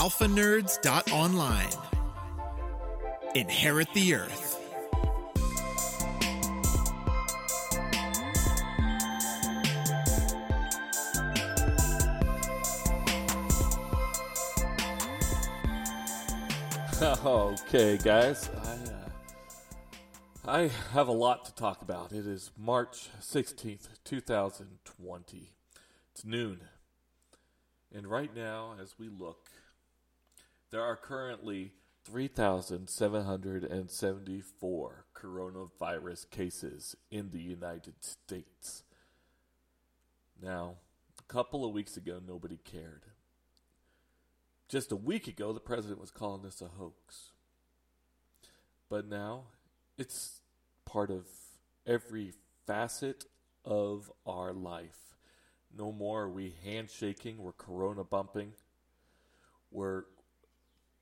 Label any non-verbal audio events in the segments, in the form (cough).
alphanerds.online. Inherit the earth. (laughs) okay, guys. I, uh, I have a lot to talk about. It is March 16th, 2020. It's noon. And right now, as we look, there are currently 3,774 coronavirus cases in the United States. Now, a couple of weeks ago, nobody cared. Just a week ago, the president was calling this a hoax. But now, it's part of every facet of our life. No more are we handshaking, we're corona bumping. We're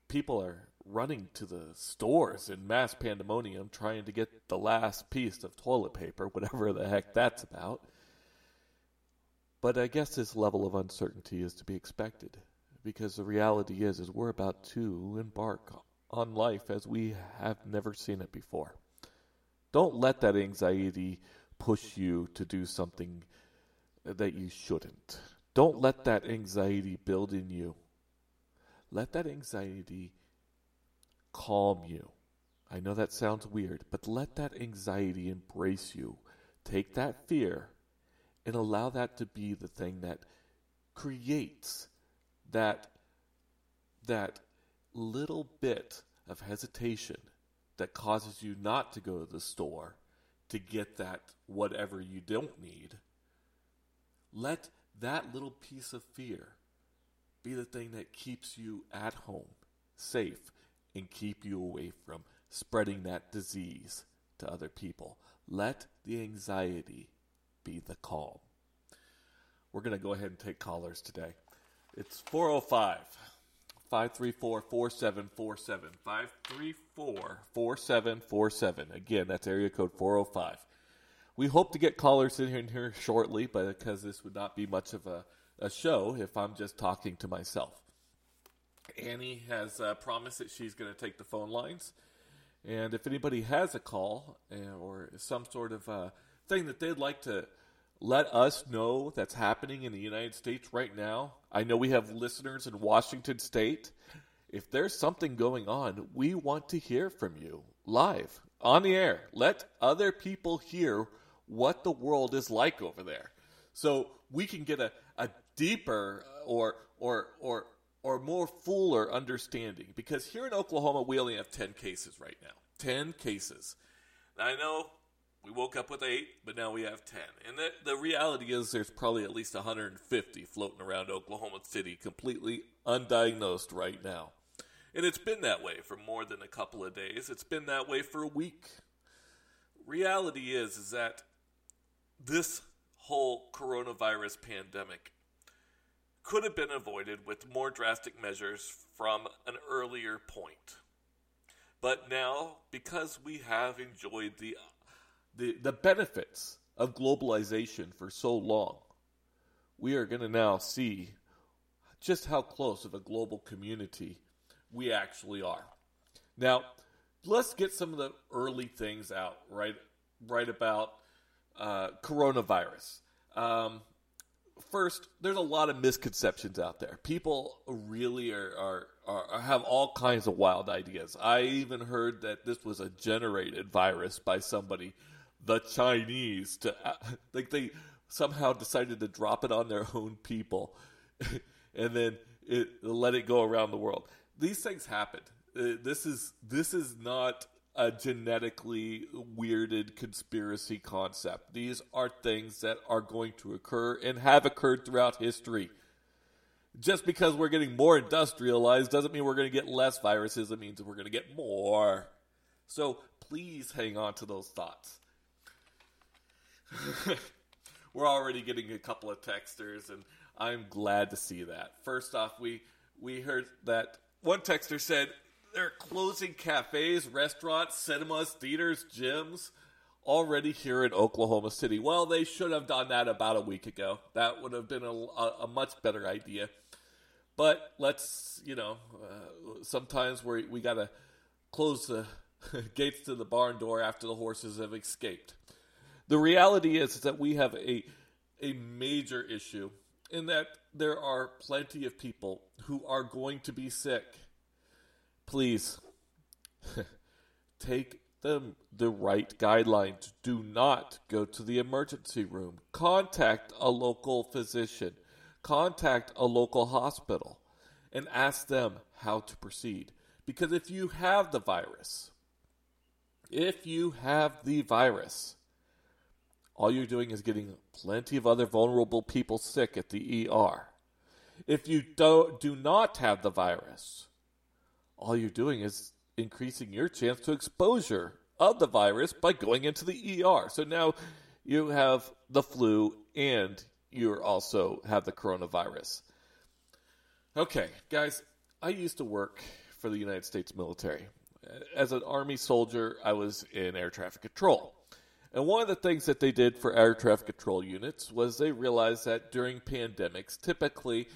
people are running to the stores in mass pandemonium trying to get the last piece of toilet paper, whatever the heck that's about. But I guess this level of uncertainty is to be expected because the reality is is we're about to embark on life as we have never seen it before. Don't let that anxiety push you to do something that you shouldn't. Don't let that anxiety build in you. Let that anxiety calm you. I know that sounds weird, but let that anxiety embrace you. Take that fear and allow that to be the thing that creates that that little bit of hesitation that causes you not to go to the store to get that whatever you don't need let that little piece of fear be the thing that keeps you at home, safe, and keep you away from spreading that disease to other people. Let the anxiety be the calm. We're going to go ahead and take callers today. It's 405 534 4747. 534 4747. Again, that's area code 405 we hope to get callers in here, in here shortly, but because this would not be much of a, a show if I'm just talking to myself. Annie has uh, promised that she's going to take the phone lines. And if anybody has a call uh, or some sort of uh, thing that they'd like to let us know that's happening in the United States right now, I know we have listeners in Washington State. If there's something going on, we want to hear from you live on the air. Let other people hear what the world is like over there. So we can get a deeper uh, or or or or more fuller understanding. Because here in Oklahoma we only have ten cases right now. Ten cases. Now, I know we woke up with eight, but now we have ten. And the, the reality is there's probably at least 150 floating around Oklahoma City completely undiagnosed right now. And it's been that way for more than a couple of days. It's been that way for a week. Reality is is that this whole coronavirus pandemic could have been avoided with more drastic measures from an earlier point. But now, because we have enjoyed the, the, the benefits of globalization for so long, we are going to now see just how close of a global community we actually are. Now, let's get some of the early things out right right about uh, coronavirus. Um, first, there's a lot of misconceptions out there. People really are, are, are, have all kinds of wild ideas. I even heard that this was a generated virus by somebody, the Chinese, to uh, (laughs) like they somehow decided to drop it on their (laughs) own people, (laughs) and then it let it go around the world. These things happened. Uh, this is this is not a genetically weirded conspiracy concept. These are things that are going to occur and have occurred throughout history. Just because we're getting more industrialized doesn't mean we're going to get less viruses. It means we're going to get more. So please hang on to those thoughts. (laughs) we're already getting a couple of texters, and I'm glad to see that. First off, we we heard that one texter said they're closing cafes, restaurants, cinemas, theaters, gyms already here in Oklahoma City. Well, they should have done that about a week ago. That would have been a, a, much better idea. but let's, you know, uh, sometimes we we got to close the (laughs) gates to the barn door after the horses have escaped. The reality is, is that we have a a major issue in that there are plenty of people who are going to be sick. Please (laughs) take the, the right guidelines. Do not go to the emergency room. Contact a local physician. Contact a local hospital and ask them how to proceed. Because if you have the virus, if you have the virus, all you're doing is getting plenty of other vulnerable people sick at the ER. If you do, do not have the virus, all you're doing is increasing your chance to exposure of the virus by going into the ER. So now you have the flu and you also have the coronavirus. Okay, guys, I used to work for the United States military. As an Army soldier, I was in air traffic control. And one of the things that they did for air traffic control units was they realized that during pandemics, typically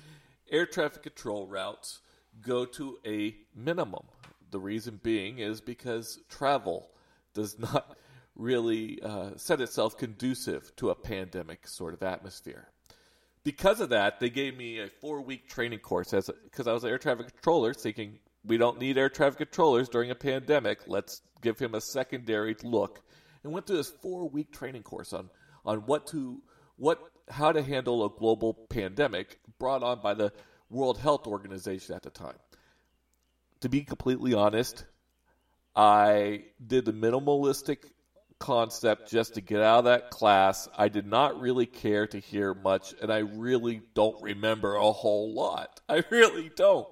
air traffic control routes go to a minimum. The reason being is because travel does not really uh, set itself conducive to a pandemic sort of atmosphere. Because of that, they gave me a four week training course because I was an air traffic controller, thinking we don't need air traffic controllers during a pandemic. Let's give him a secondary look and went through this four week training course on on what to what how to handle a global pandemic brought on by the World Health Organization at the time. To be completely honest, I did the minimalistic concept just to get out of that class. I did not really care to hear much, and I really don't remember a whole lot. (laughs) I really don't.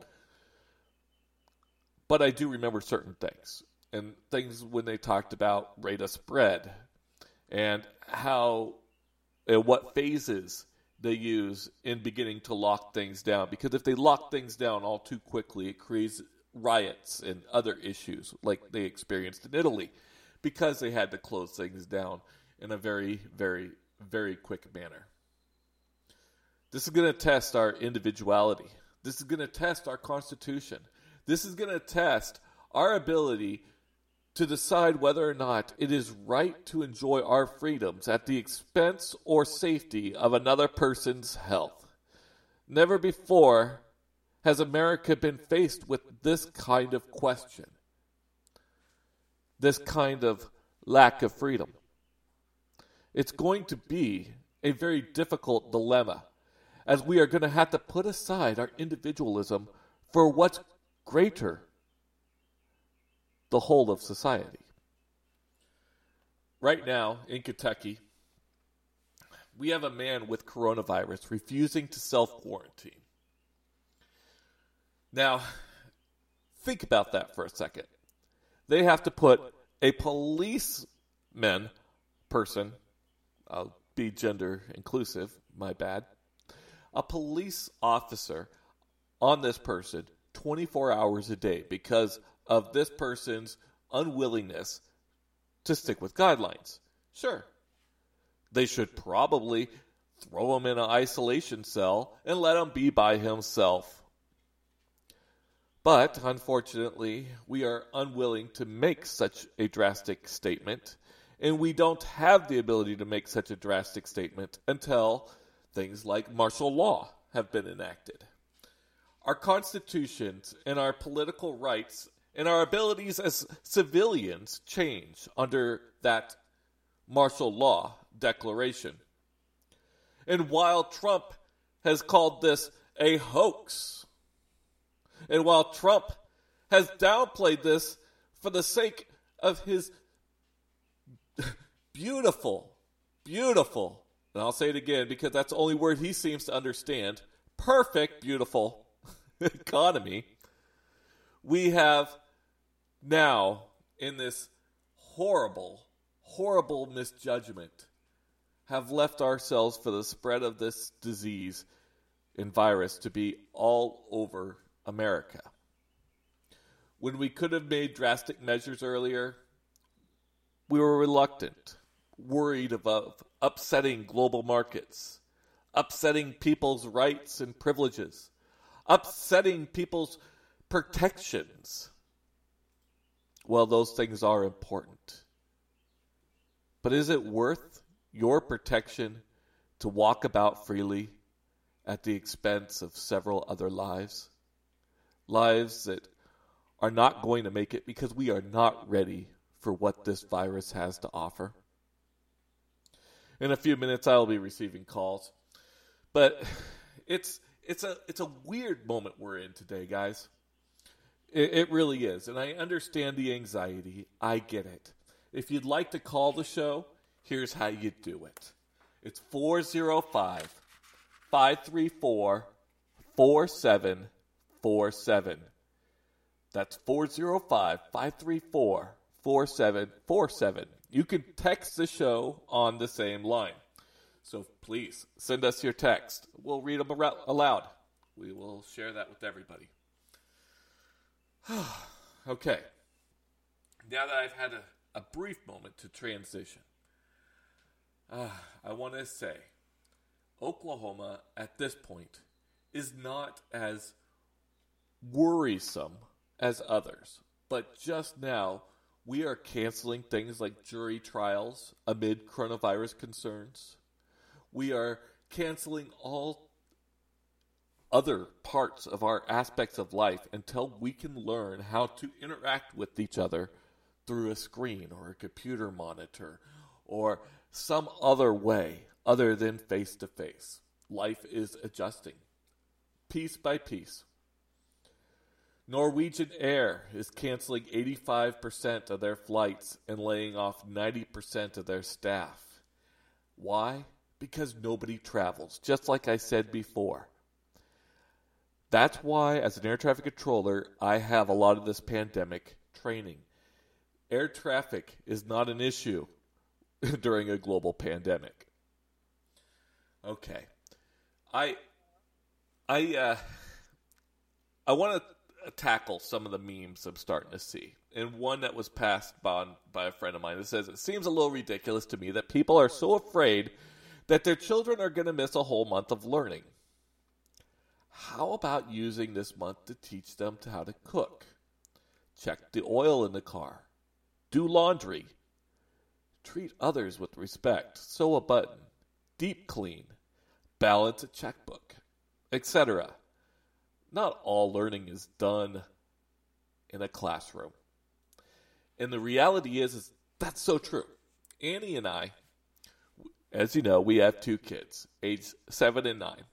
But I do remember certain things and things when they talked about rate of spread and how and what phases they use in beginning to lock things down. Because if they lock things down all too quickly, it creates riots and other issues like they experienced in Italy because they had to close things down in a very, very, very quick manner. This is going to test our individuality. This is going to test our constitution. This is going to test our ability to decide whether or not it is right to enjoy our freedoms at the expense or safety of another person's health. Never before has America been faced with this kind of question, this kind of lack of freedom. It's going to be a very difficult dilemma as we are going to have to put aside our individualism for what's greater the whole of society. Right now in Kentucky, we have a man with coronavirus refusing to self quarantine. Now, think about that for a second. They have to put a policeman person, I'll be gender inclusive, my bad, a police officer on this person 24 hours a day because of this person's unwillingness to stick with guidelines. Sure, they should probably throw him in an isolation cell and let him be by himself. But unfortunately, we are unwilling to make such a drastic statement, and we don't have the ability to make such a drastic statement until things like martial law have been enacted. Our constitutions and our political rights and our abilities as civilians change under that martial law declaration. And while Trump has called this a hoax, and while Trump has downplayed this for the sake of his (laughs) beautiful, beautiful, and I'll say it again because that's the only word he seems to understand perfect, beautiful (laughs) economy, we have now in this horrible, horrible misjudgment have left ourselves for the spread of this disease and virus to be all over America. When we could have made drastic measures earlier, we were reluctant, worried about upsetting global markets, upsetting people's rights and privileges, upsetting people's protections. Well, those things are important. But is it worth your protection to walk about freely at the expense of several other lives? Lives that are not going to make it because we are not ready for what this virus has to offer. In a few minutes, I will be receiving calls, but (sighs) it's it's a it's a weird moment we're in today, guys. It, it really is, and I understand the anxiety. I get it. If you'd like to call the show, here's how you do it. It's 405 534 4747. That's 405 534 4747. You can text the show on the same line. So please send us your text. We'll read them aloud. We will share that with everybody. (sighs) okay. Now that I've had a, a brief moment to transition, uh, I want to say Oklahoma at this point is not as worrisome as others. But just now, we are canceling things like jury trials amid coronavirus concerns. We are canceling all other parts of our aspects of life until we can learn how to interact with each other through a screen or a computer monitor or some other way other than face to face. Life is adjusting piece by piece. Norwegian Air is canceling 85% of their flights and laying off 90% of their staff. Why? Because nobody travels, just like I said before. That's why, as an air traffic controller, I have a lot of this pandemic training. Air traffic is not an issue (laughs) during a global pandemic. Okay. I I uh I want to tackle some of the memes I'm starting to see. And one that was passed by, by a friend of mine that says it seems a little ridiculous to me that people are so afraid that their children are going to miss a whole month of learning. How about using this month to teach them to how to cook? Check the oil in the car. Do laundry. Treat others with respect. Sew a button. Deep clean. Balance a checkbook. Etc. Not all learning is done in a classroom. And the reality is, is that's so true. Annie and I, as you know, we have two kids, age seven and nine.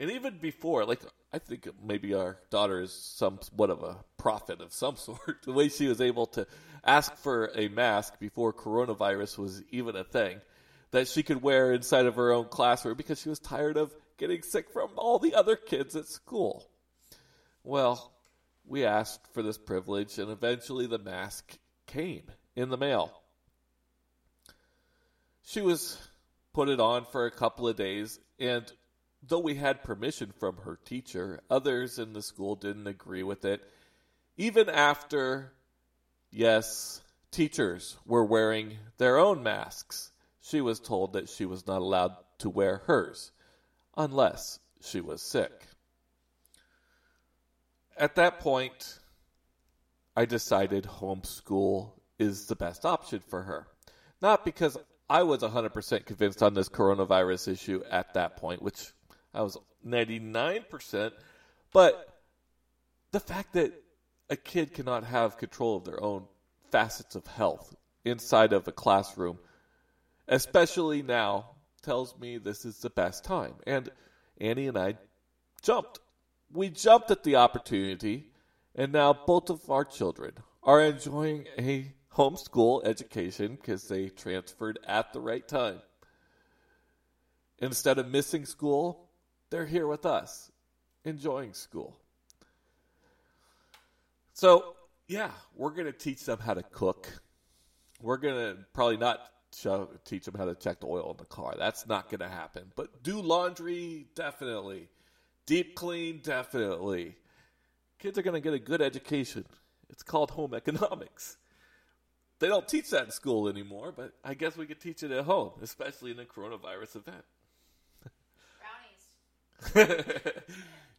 And even before, like I think maybe our daughter is somewhat of a prophet of some (laughs) sort. The way she was able to ask for a mask before coronavirus was even a thing that she could wear inside of her own classroom because she was tired of getting sick from all the other kids at school. Well, we asked for this privilege, and eventually the mask came in the mail. She was put it on for a couple of days, and though we had permission from her teacher, others in the school didn't agree with it. Even after, yes, teachers were wearing their own masks, she was told that she was not allowed to wear hers unless she was sick. At that point, I decided homeschool is the best option for her. Not because I was 100% convinced on this coronavirus issue at that point, which I was 99%. But the fact that a kid cannot have control of their own facets of health inside of a classroom, especially now, tells me this is the best time. And Annie and I jumped. We jumped at the opportunity, and now both of our children are enjoying a homeschool education because they transferred at the right time. Instead of missing school, they're here with us, enjoying school. So, yeah, we're going to teach them how to cook. We're going to probably not show, teach them how to check the oil in the car. That's not going to happen. But do laundry, definitely. Deep clean, definitely. Kids are going to get a good education. It's called home economics. They don't teach that in school anymore, but I guess we could teach it at home, especially in a coronavirus event. (laughs)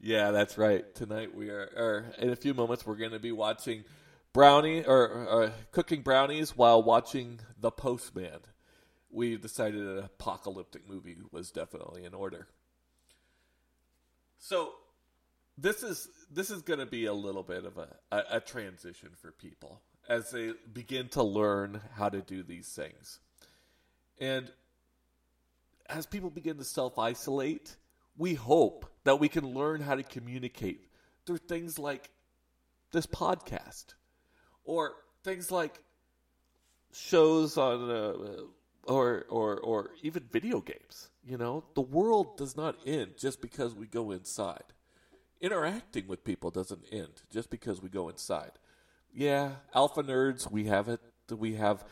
Yeah, that's right. Tonight we are, or in a few moments, we're going to be watching brownie or uh, cooking brownies while watching The Postman. We decided an apocalyptic movie was definitely in order. So this is this is going to be a little bit of a, a, a transition for people as they begin to learn how to do these things, and as people begin to self isolate, we hope that we can learn how to communicate through things like this podcast or things like shows on uh, or or or even video games you know? The world does not end just because we go inside. Interacting with people doesn't end just because we go inside. Yeah alpha nerds we have it. We have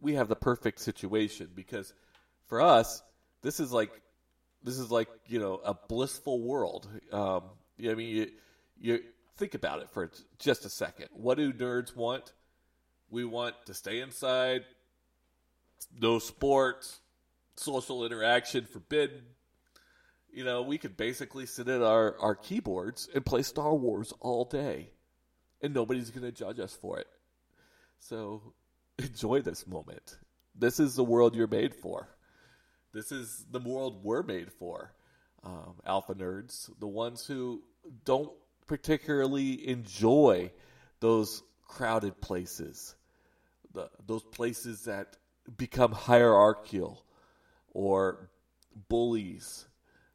we have the perfect situation because for us this is like this is like you know a blissful world. Um, I mean, you, you think about it for just a second. What do nerds want? We want to stay inside, no sports, social interaction forbidden. You know, we could basically sit at our, our keyboards and play Star Wars all day, and nobody's going to judge us for it. So (laughs) enjoy this moment. This is the world you're made for. This is the world we're made for. Um, alpha nerds, the ones who don't particularly enjoy those crowded places, the, those places that become hierarchical or bullies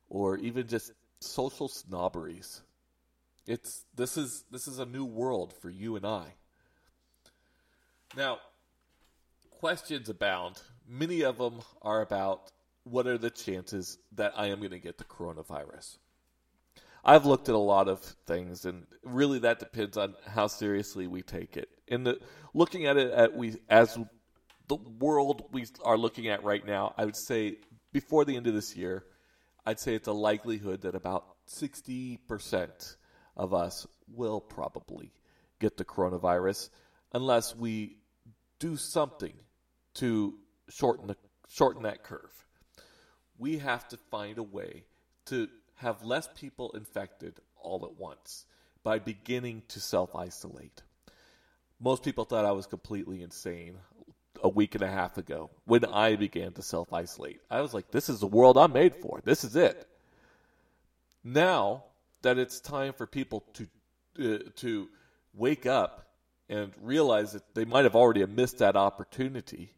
or even just social snobberies. It's this is this is a new world for you and I. Now, questions abound. Many of them are about what are the chances that I am going to get the coronavirus? I've looked at a lot of things, and really that depends on how seriously we take it. In the looking at it at we as the world we are looking at right now, I would say before the end of this year, I'd say it's a likelihood that about sixty percent of us will probably get the coronavirus, unless we do something to shorten the shorten that curve we have to find a way to have less people infected all at once by beginning to self isolate. Most people thought I was completely insane a week and a half ago when I began to self isolate. I was like, this is the world I'm made for. This is it. Now that it's time for people to uh, to wake up and realize that they might have already missed that opportunity.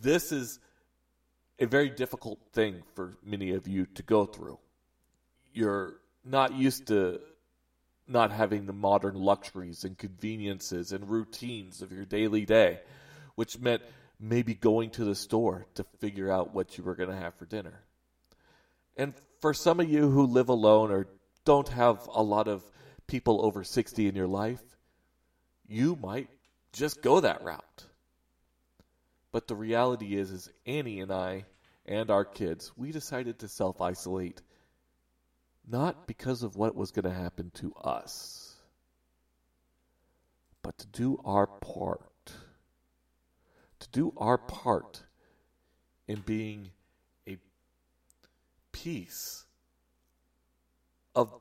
This is a very difficult thing for many of you to go through. You're not used to not having the modern luxuries and conveniences and routines of your daily day, which meant maybe going to the store to figure out what you were going to have for dinner. And for some of you who live alone or don't have a lot of people over 60 in your life, you might just go that route. But the reality is is Annie and I and our kids, we decided to self isolate not because of what was going to happen to us, but to do our part. To do our part in being a piece of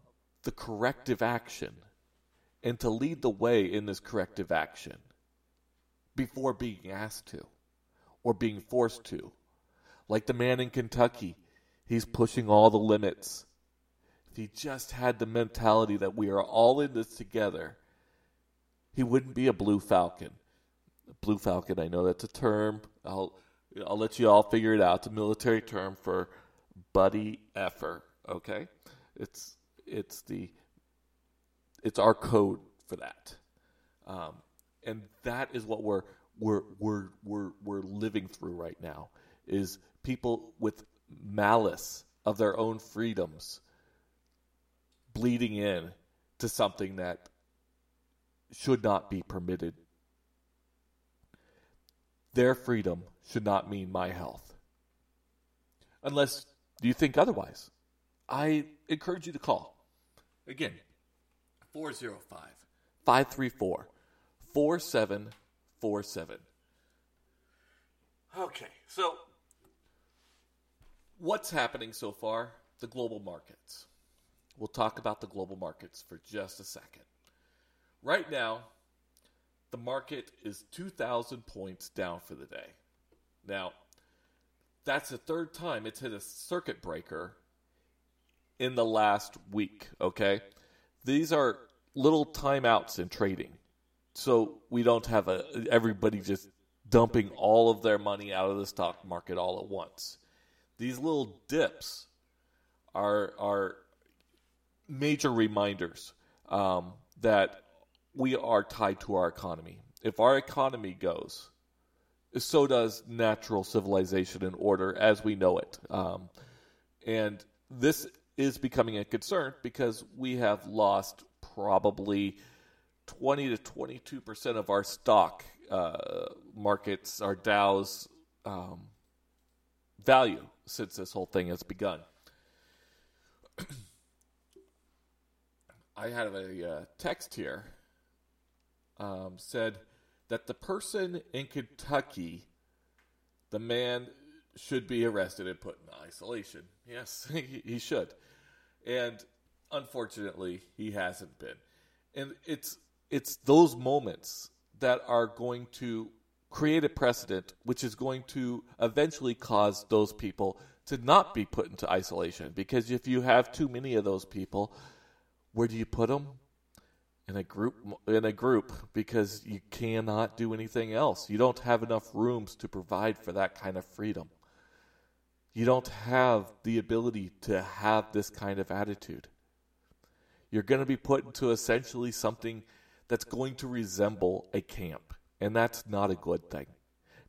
the corrective action and to lead the way in this corrective action before being asked to or being forced to like the man in Kentucky. He's pushing all the limits. If he just had the mentality that we are all in this together, he wouldn't be a blue falcon. Blue falcon, I know that's a term. I'll I'll let you all figure it out. It's a military term for buddy effer. Okay, it's it's the it's our code for that, um, and that is what we're we're we're we're we're living through right now. Is people with malice of their own freedoms bleeding in to something that should not be permitted. Their freedom should not mean my health. Unless you think otherwise. I encourage you to call. Again, 405 534 4747. Okay, so what's happening so far? The global markets. we'll talk about the global markets for just a second. Right now, the market is 2,000 points down for the day. Now, that's the third time it's hit a circuit breaker in the last week, okay? These are little timeouts in trading. So we don't have a everybody just dumping all of their money out of the stock market all at once. These little dips are are major reminders um, that we are tied to our economy. If our economy goes, so does natural civilization and order as we know it. Um, and this is becoming a concern because we have lost probably 20 to 22 percent of our stock uh, markets, our Dow's um, value since this whole thing has begun. I have a uh, text here um, said that the person in Kentucky, the man should be arrested and put in isolation. Yes, (laughs) he, he should. And unfortunately, he hasn't been. And it's it's those moments that are going to create a precedent which is going to eventually cause those people to not be put into isolation because if you have too many of those people where do you put them in a group in a group because you cannot do anything else. You don't have enough rooms to provide for that kind of freedom. You don't have the ability to have this kind of attitude. You're going to be put into essentially something that's going to resemble a camp, and that's not a good thing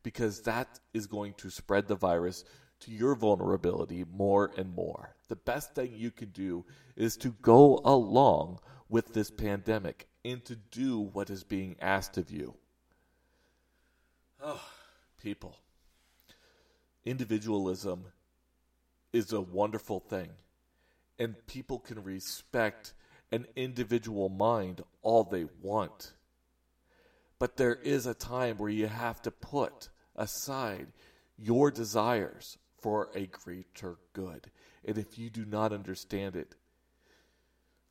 because that is going to spread the virus to your vulnerability more and more. The best thing you can do is to go along with this pandemic and to do what is being asked of you. Oh, people. Individualism is a wonderful thing, and people can respect an individual mind all they want. But there is a time where you have to put aside your desires for a greater good. And if you do not understand it,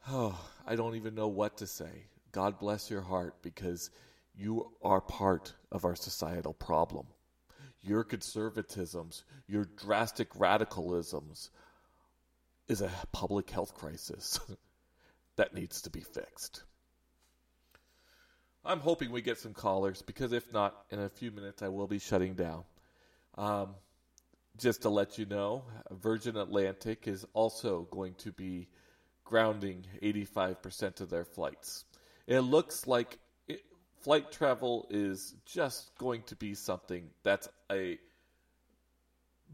oh, I don't even know what to say. God bless your heart because you are part of our societal problem. Your conservatisms, your drastic radicalisms is a public health crisis (laughs) that needs to be fixed. I'm hoping we get some callers because if not, in a few minutes I will be shutting down. Um, just to let you know, Virgin Atlantic is also going to be grounding 85% of their flights. It looks like it, flight travel is just going to be something that's a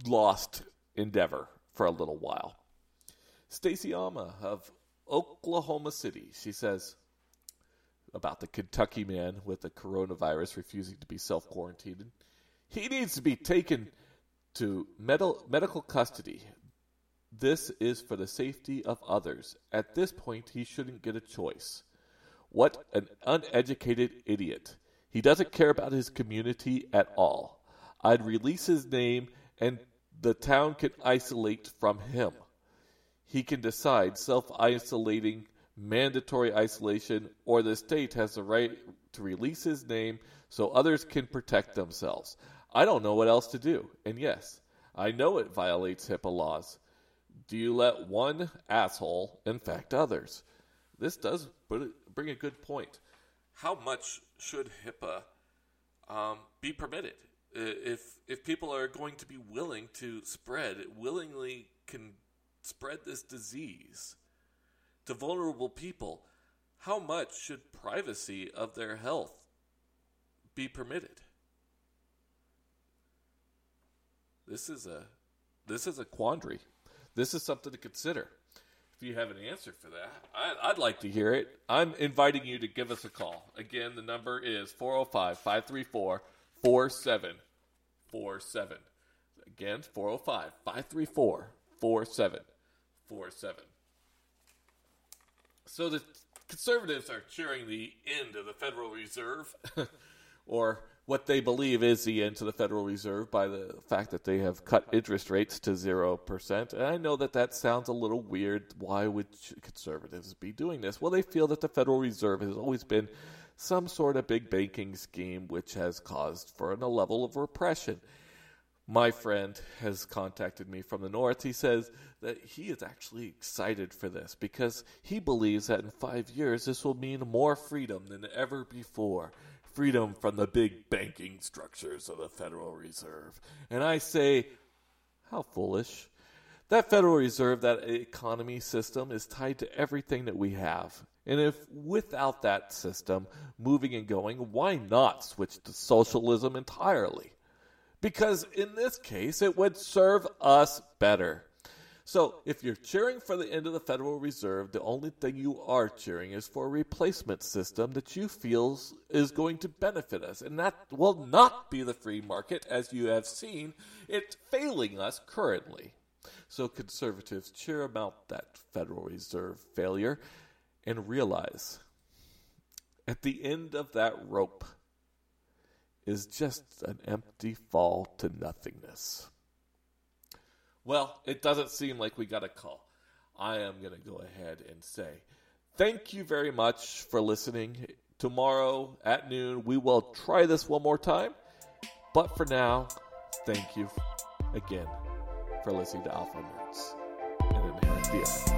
lost endeavor for a little while. Stacy Alma of Oklahoma City, she says about the Kentucky man with the coronavirus refusing to be self quarantined. He needs to be taken to med- medical custody. This is for the safety of others. At this point, he shouldn't get a choice. What an uneducated idiot. He doesn't care about his community at all. I'd release his name and the town can isolate from him. He can decide self isolating, mandatory isolation, or the state has the right to release his name so others can protect themselves. I don't know what else to do. And yes, I know it violates HIPAA laws. Do you let one asshole infect others? This does bring a good point. How much should HIPAA um, be permitted? If if people are going to be willing to spread, willingly can spread this disease to vulnerable people, how much should privacy of their health be permitted? This is a this is a quandary. This is something to consider. If you have an answer for that, I, would like to hear it. I'm inviting you to give us a call. Again, the number is 405 534 4747. Again, 405 534 4747. So the conservatives are cheering the end of the Federal Reserve, (laughs) or what they believe is the end to the Federal Reserve by the fact that they have cut interest rates to 0%. And I know that that sounds a little weird. Why would conservatives be doing this? Well, they feel that the Federal Reserve has always been some sort of big banking scheme which has caused for a level of repression. My friend has contacted me from the north. He says that he is actually excited for this because he believes that in five years this will mean more freedom than ever before freedom from the big banking structures of the Federal Reserve. And I say, how foolish. That Federal Reserve, that economy system, is tied to everything that we have. And if without that system moving and going, why not switch to socialism entirely? Because in this case, it would serve us better. So, if you're cheering for the end of the Federal Reserve, the only thing you are cheering is for a replacement system that you feel is going to benefit us. And that will not be the free market, as you have seen it failing us currently. So, conservatives, cheer about that Federal Reserve failure and realize at the end of that rope is just an empty fall to nothingness. Well, it doesn't seem like we got a call. I am going to go ahead and say thank you very much for listening. Tomorrow at noon, we will try this one more time. But for now, thank you again for listening to Alpha Nerds and Inherit the Earth.